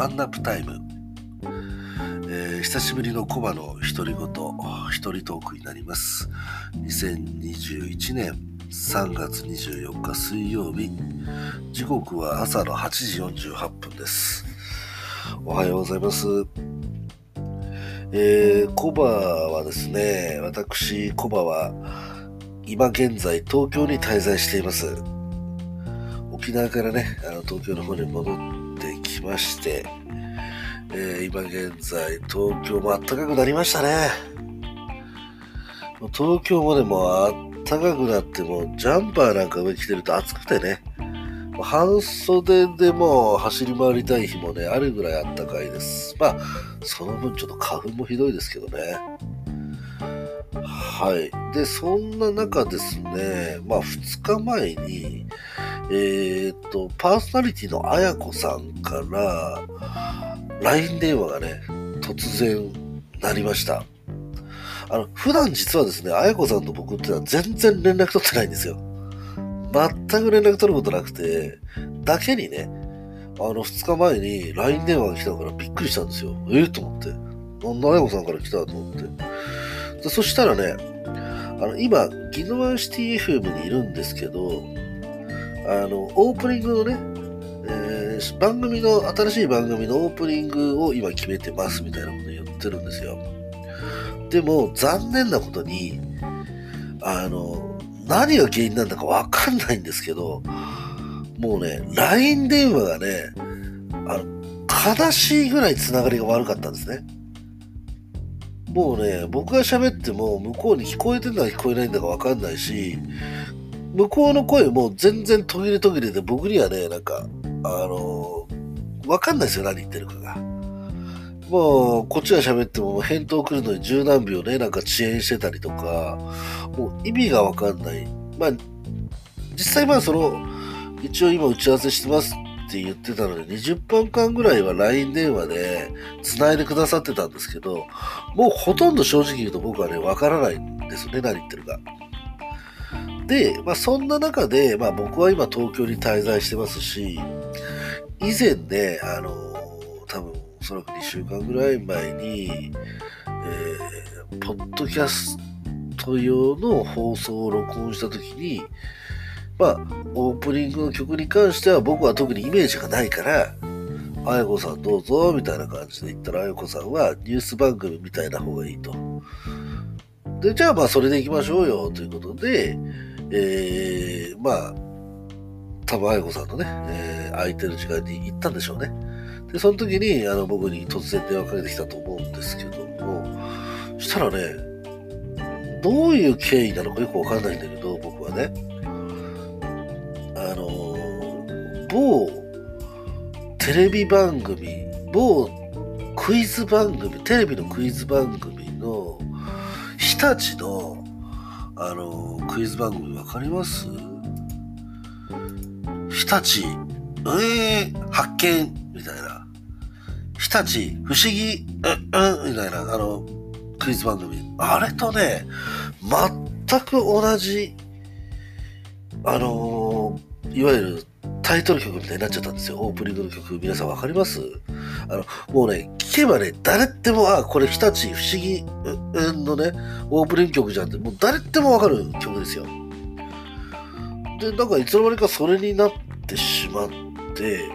ワンナップタイム、えー、久しぶりのコバの独り言一人トークになります。2021年3月24日水曜日。時刻は朝の8時48分です。おはようございます。えー、コバはですね私コバは今現在東京に滞在しています。沖縄からねあの東京の方に戻ってきまして、えー、今現在東京も暖かくなりましたね東京もでも暖かくなってもジャンパーなんか上着てると暑くてね半袖でも走り回りたい日もね、あるぐらいあったかいです。まあ、その分ちょっと花粉もひどいですけどね。はい。で、そんな中ですね、まあ、2日前に、えー、っと、パーソナリティのあやこさんから、LINE 電話がね、突然なりました。あの、普段実はですね、あやこさんと僕ってのは全然連絡取ってないんですよ。全く連絡取ることなくて、だけにね、あの、二日前に LINE 電話が来たからびっくりしたんですよ。ええー、と思って。なんだ、あやこさんから来たと思って。でそしたらね、あの、今、ギノワンシティ FM にいるんですけど、あの、オープニングのね、えー、番組の、新しい番組のオープニングを今決めてますみたいなこと言ってるんですよ。でも、残念なことに、あの、何が原因なんだかわかんないんですけど、もうね、LINE 電話がね、あの、悲しいぐらい繋がりが悪かったんですね。もうね、僕が喋っても向こうに聞こえてるのか聞こえないんだかわかんないし、向こうの声も全然途切れ途切れで僕にはね、なんか、あのわかんないですよ、何言ってるかが。もう、こっちが喋っても返答来るのに十何秒ね、なんか遅延してたりとか、もう意味がわかんない。まあ、実際まあその、一応今打ち合わせしてますって言ってたので、20分間ぐらいは LINE 電話で繋いでくださってたんですけど、もうほとんど正直言うと僕はね、わからないんですよね、何言ってるか。で、まあそんな中で、まあ僕は今東京に滞在してますし、以前ね、あの、多分おそらく2週間ぐらい前に、えー、ポッドキャスト用の放送を録音した時に、まあ、オープニングの曲に関しては僕は特にイメージがないから、あやこさんどうぞ、みたいな感じで言ったら、あやこさんはニュース番組みたいな方がいいと。で、じゃあまあそれで行きましょうよ、ということで、えー、まあ、多分あやこさんのね、えー、空いてる時間に行ったんでしょうね。で、その時に、あの、僕に突然電話かけてきたと思うんですけども、したらね、どういう経緯なのかよくわかんないんだけど、僕はね、あの、某テレビ番組、某クイズ番組、テレビのクイズ番組の、日立の、あの、クイズ番組わかります？日立、えー、発見みたいな。日立、不思議、うん、うん、みたいな、あの、クイズ番組。あれとね、全く同じ、あのー、いわゆるタイトル曲みたいになっちゃったんですよ。オープニングの曲。皆さんわかります？あの、もうね、聞けばね、誰でも、あ、これ日立不思議のね、オープニング曲じゃんって、もう誰でもわかる曲ですよ。で、なんかいつの間にかそれになってしまって、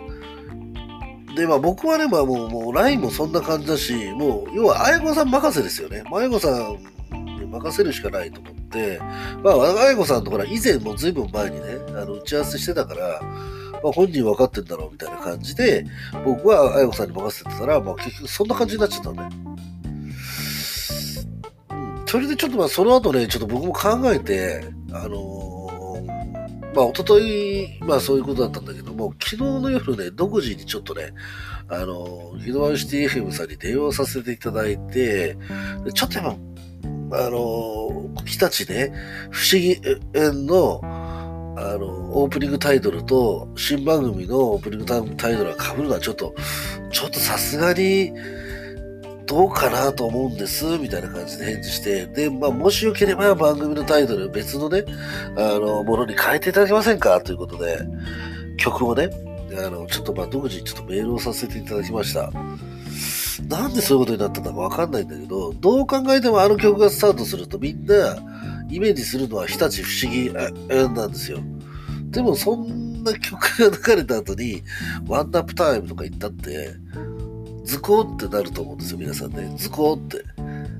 で、まあ僕はね、まあもう、もう LINE もそんな感じだし、もう、要は、あやこさん任せですよね。あやこさんに任せるしかないと思って、まあ、あやこさんとほら、以前もずいぶん前にね、あの、打ち合わせしてたから、まあ本人分かってんだろうみたいな感じで、僕はあやこさんに任せてたら、まあ結局そんな感じになっちゃったんね。それでちょっとまあその後ね、ちょっと僕も考えて、あのーまあ、一昨日まあそういうことだったんだけども、昨日の夜ね、独自にちょっとね、あの、ヒドワンシティ FM さんに電話させていただいて、ちょっとやっぱ、あの、日立ね、不思議園の、あの、オープニングタイトルと、新番組のオープニングタイトルが被るのはちょっと、ちょっとさすがに、どうかなと思うんです、みたいな感じで返事して、で、まあ、もしよければ番組のタイトル別のね、あの、ものに変えていただけませんかということで、曲をね、あの、ちょっとまあ独自にちょっとメールをさせていただきました。なんでそういうことになったんだかわかんないんだけど、どう考えてもあの曲がスタートするとみんなイメージするのは日立不思議なんですよ。でもそんな曲が流れた後に、ワンナップタイムとか言ったって、図工ってなると思うんですよ、皆さんね。図工って。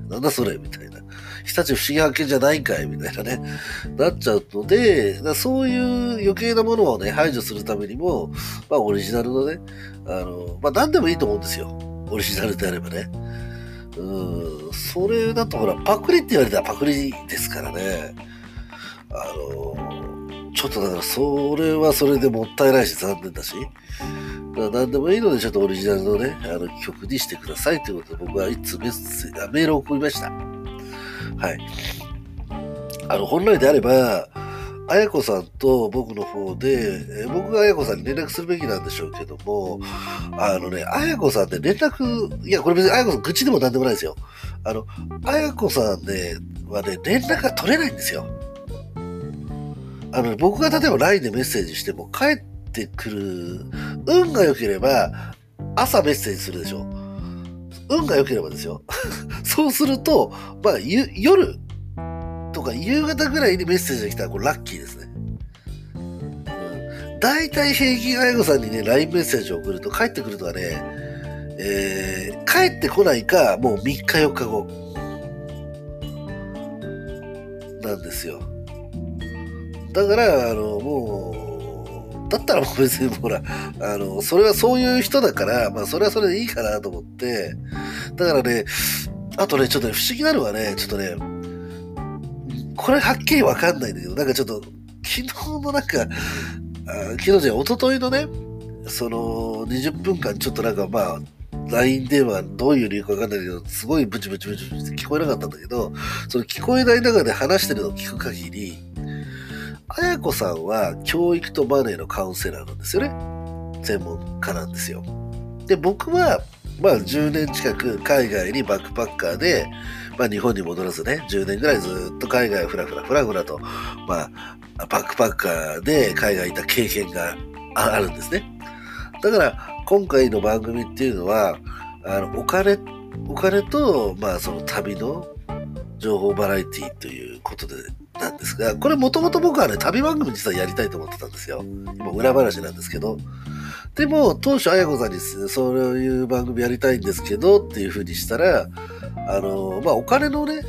なんだそれみたいな。日立不思議発見じゃないんかいみたいなね。なっちゃうので、そういう余計なものをね、排除するためにも、まあオリジナルのね、あの、まあ何でもいいと思うんですよ。オリジナルであればね。うん、それだとほら、パクリって言われたらパクリですからね。あの、ちょっとだからそれはそれでもったいないし残念だし。だ何でもいいのでちょっとオリジナルのね、あの曲にしてくださいということで僕はいつメッセージメールを送りました。はい。あの、本来であれば、あやこさんと僕の方で、え僕があやこさんに連絡するべきなんでしょうけども、あのね、あやこさんって連絡、いや、これ別にあやこさん愚痴でもなんでもないですよ。あの、あやこさんね、はね、連絡が取れないんですよ。あの、僕が例えば LINE でメッセージしても帰ってくる、運が良ければ朝メッセージするでしょ。運が良ければですよ。そうすると、まあ、夜、とか夕方ぐらいにメッセージが来たらこれラッキーですね。大体平均愛護さんにね、LINE メッセージを送ると帰ってくるのはね、えー、帰ってこないか、もう3日4日後。なんですよ。だから、あの、もう、だったらもう別にほら、あの、それはそういう人だから、まあそれはそれでいいかなと思って、だからね、あとね、ちょっとね、不思議なのはね、ちょっとね、これはっきりわかんないんだけど、なんかちょっと、昨日のなんか、あ昨日じゃ一昨日のね、その、20分間ちょっとなんかまあ、LINE 電話どういう理由かわかんないけど、すごいブチブチブチブチって聞こえなかったんだけど、その聞こえない中で話してるのを聞く限り、あやこさんは教育とマネーのカウンセラーなんですよね。専門家なんですよ。で、僕は、まあ10年近く海外にバックパッカーで、まあ、日本に戻らずね、10年ぐらいずっと海外ふらふらふらふらと、まあ、バックパッカーで海外いた経験があるんですね。だから、今回の番組っていうのは、あの、お金、お金と、まあ、その旅の情報バラエティということで、なんですが、これもともと僕はね、旅番組実はやりたいと思ってたんですよ。今、裏話なんですけど。でも、当初、あやこさんにですね、そういう番組やりたいんですけど、っていうふうにしたら、あの、まあ、お金のね、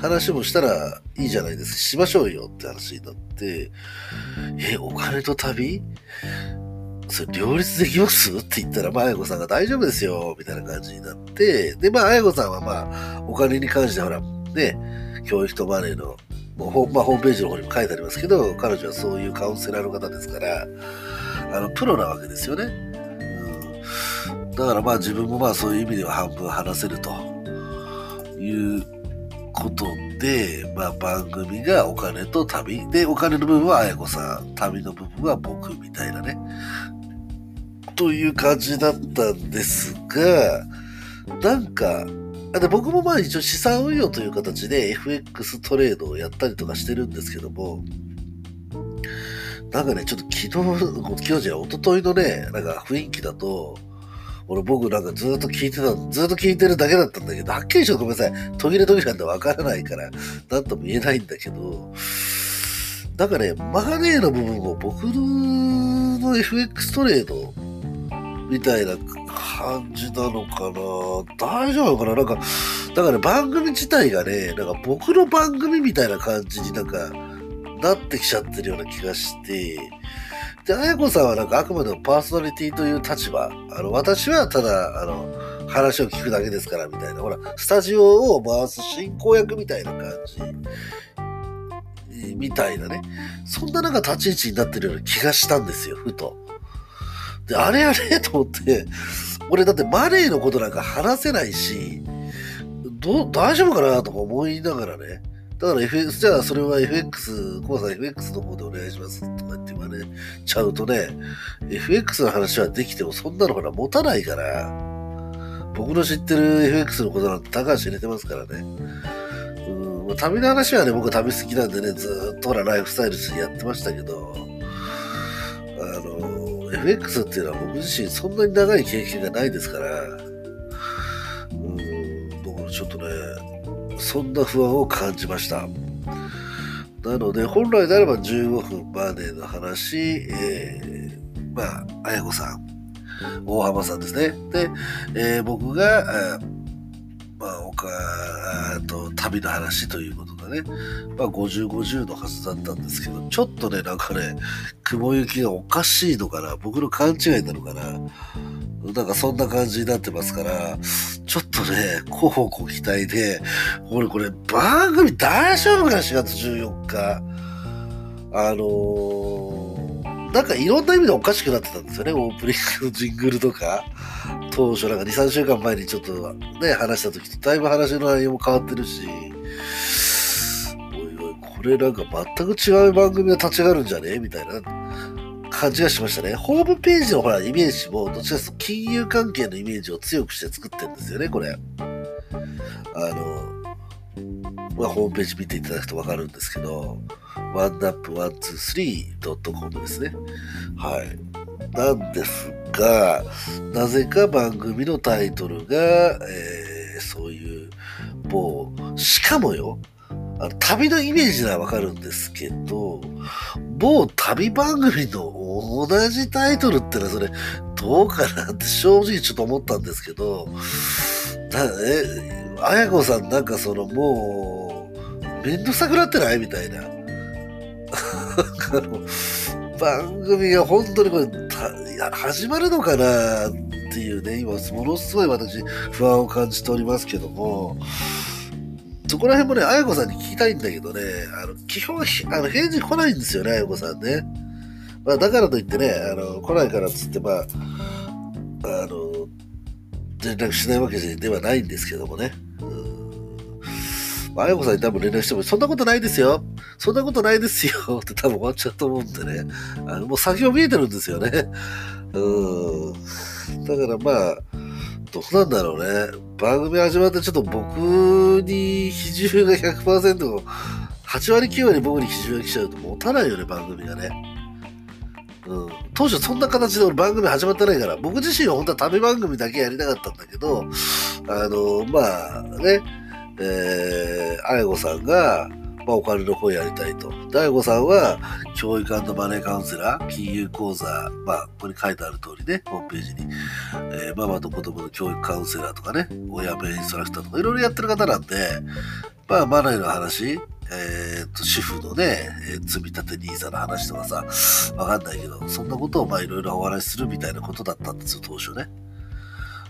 話もしたらいいじゃないですか。しましょうよって話になって、え、お金と旅？それ両立できます？って言ったら、まあ、あやこさんが大丈夫ですよ、みたいな感じになって、で、まあ、あやこさんはまあ、お金に関してほら、ね、教育とマネーの、まあ、ホームページの方にも書いてありますけど、彼女はそういうカウンセラーの方ですから、あの、プロなわけですよね。うん、だからまあ、自分もまあ、そういう意味では半分話せると。いうことで、まあ、番組がお金と旅で、お金の部分はあやこさん、旅の部分は僕みたいなね。という感じだったんですが、なんか、で僕もまあ一応資産運用という形で FX トレードをやったりとかしてるんですけども、なんかね、ちょっと昨日、昨日じゃ、一昨日のね、なんか雰囲気だと、俺僕なんかずっと聞いてた、ずっと聞いてるだけだったんだけど、はっきりしろごめんなさい。途切れ途切れなんてわからないから、なんとも言えないんだけど、なんかね、マネーの部分を僕の FX トレードみたいな感じなのかな大丈夫かな？なんか、だから、ね、番組自体がね、なんか僕の番組みたいな感じになんか、なってきちゃってるような気がして、で、あやこさんはなんかあくまでもパーソナリティという立場。あの、私はただ、あの、話を聞くだけですからみたいな。ほら、スタジオを回す進行役みたいな感じ。みたいなね。そんななんか立ち位置になってるような気がしたんですよ、ふと。で、あれあれと思って、俺だってマネーのことなんか話せないし、ど、大丈夫かなとか思いながらね。だから FX、じゃあそれは FX、コバさん FX の方でお願いしますとかって言われちゃうとね、FX の話はできてもそんなのほら持たないから、僕の知ってる FX のことなんて高橋入れてますからね。うん、旅の話はね、僕は旅好きなんでね、ずっとほらライフスタイルしてやってましたけど、あの、FX っていうのは僕自身そんなに長い経験がないですから、そんな不安を感じました。なので、本来であれば15分までの話、えー、まあ、綾子さん、大浜さんですね。で、えー、僕が、まあ、岡、と、旅の話ということでね、まあ、50、50のはずだったんですけど、ちょっとね、なんかね、雲行きがおかしいのかな、僕の勘違いなのかな、なんかそんな感じになってますから、ちょっとね、候補ご期待で、俺これ番組大丈夫かな ?4 月14日。あのー、なんかいろんな意味でおかしくなってたんですよね。オープニングのジングルとか。当初なんか2、3週間前にちょっとね、話した時とだいぶ話の内容も変わってるし、これなんか全く違う番組が立ち上がるんじゃね？みたいな感じがしましたね。ホームページのほら、イメージも、どちらかというと金融関係のイメージを強くして作ってるんですよね、これ。あの、まあ、ホームページ見ていただくとわかるんですけど、oneup123.com ですね。はい。なんですが、なぜか番組のタイトルが、えー、そういう、某、しかもよ、あの旅のイメージはわかるんですけど、某旅番組の同じタイトルってのはそれ、どうかなって正直ちょっと思ったんですけど、だえ、あやこさんなんかそのもう、めんどくさくなってないみたいな。あの番組が本当にこれ、いや始まるのかなっていうね、今ものすごい私不安を感じておりますけども、そこら辺もね、あやこさんに聞きたいんだけどね、あの、基本、あの、返事来ないんですよね、あやこさんね。まあ、だからといってね、あの、来ないからつって、まあ、あの、連絡しないわけではないんですけどもね。あやこさんに多分連絡しても、そんなことないですよ。そんなことないですよ。って多分終わっちゃうと思うんでね。あのもう先を見えてるんですよね。うん。だからまあ、どうなんだろうね。番組始まってちょっと僕に比重が100%、8割9割僕に比重が来ちゃうと持たないよね、番組がね。うん、当初そんな形で番組始まってないから、僕自身は本当は旅番組だけやりたかったんだけど、あの、まあね、えー、あやごさんが、まあ、お金の方やりたいと。大悟さんは、教育マネーカウンセラー、金融講座、まあ、ここに書いてある通りね、ホームページに、えー、ママと子供の教育カウンセラーとかね、親弁インストラクターとか、いろいろやってる方なんで、まあ、マネーの話、えー、っと、主婦のね、えー、積み立て NISA の話とかさ、わかんないけど、そんなことをまあいろいろお話しするみたいなことだったんですよ、当初ね。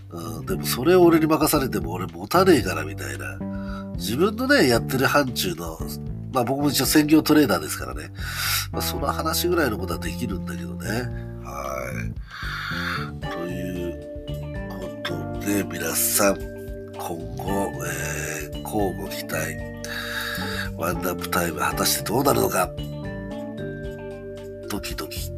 うん、でもそれを俺に任されても俺持たねえからみたいな。自分のね、やってる範疇の、まあ僕も一応専業トレーダーですからね。まあその話ぐらいのことはできるんだけどね。はい。ということで、皆さん、今後、えー、交互期待。ワンダップタイム果たしてどうなるのか？ドキドキ。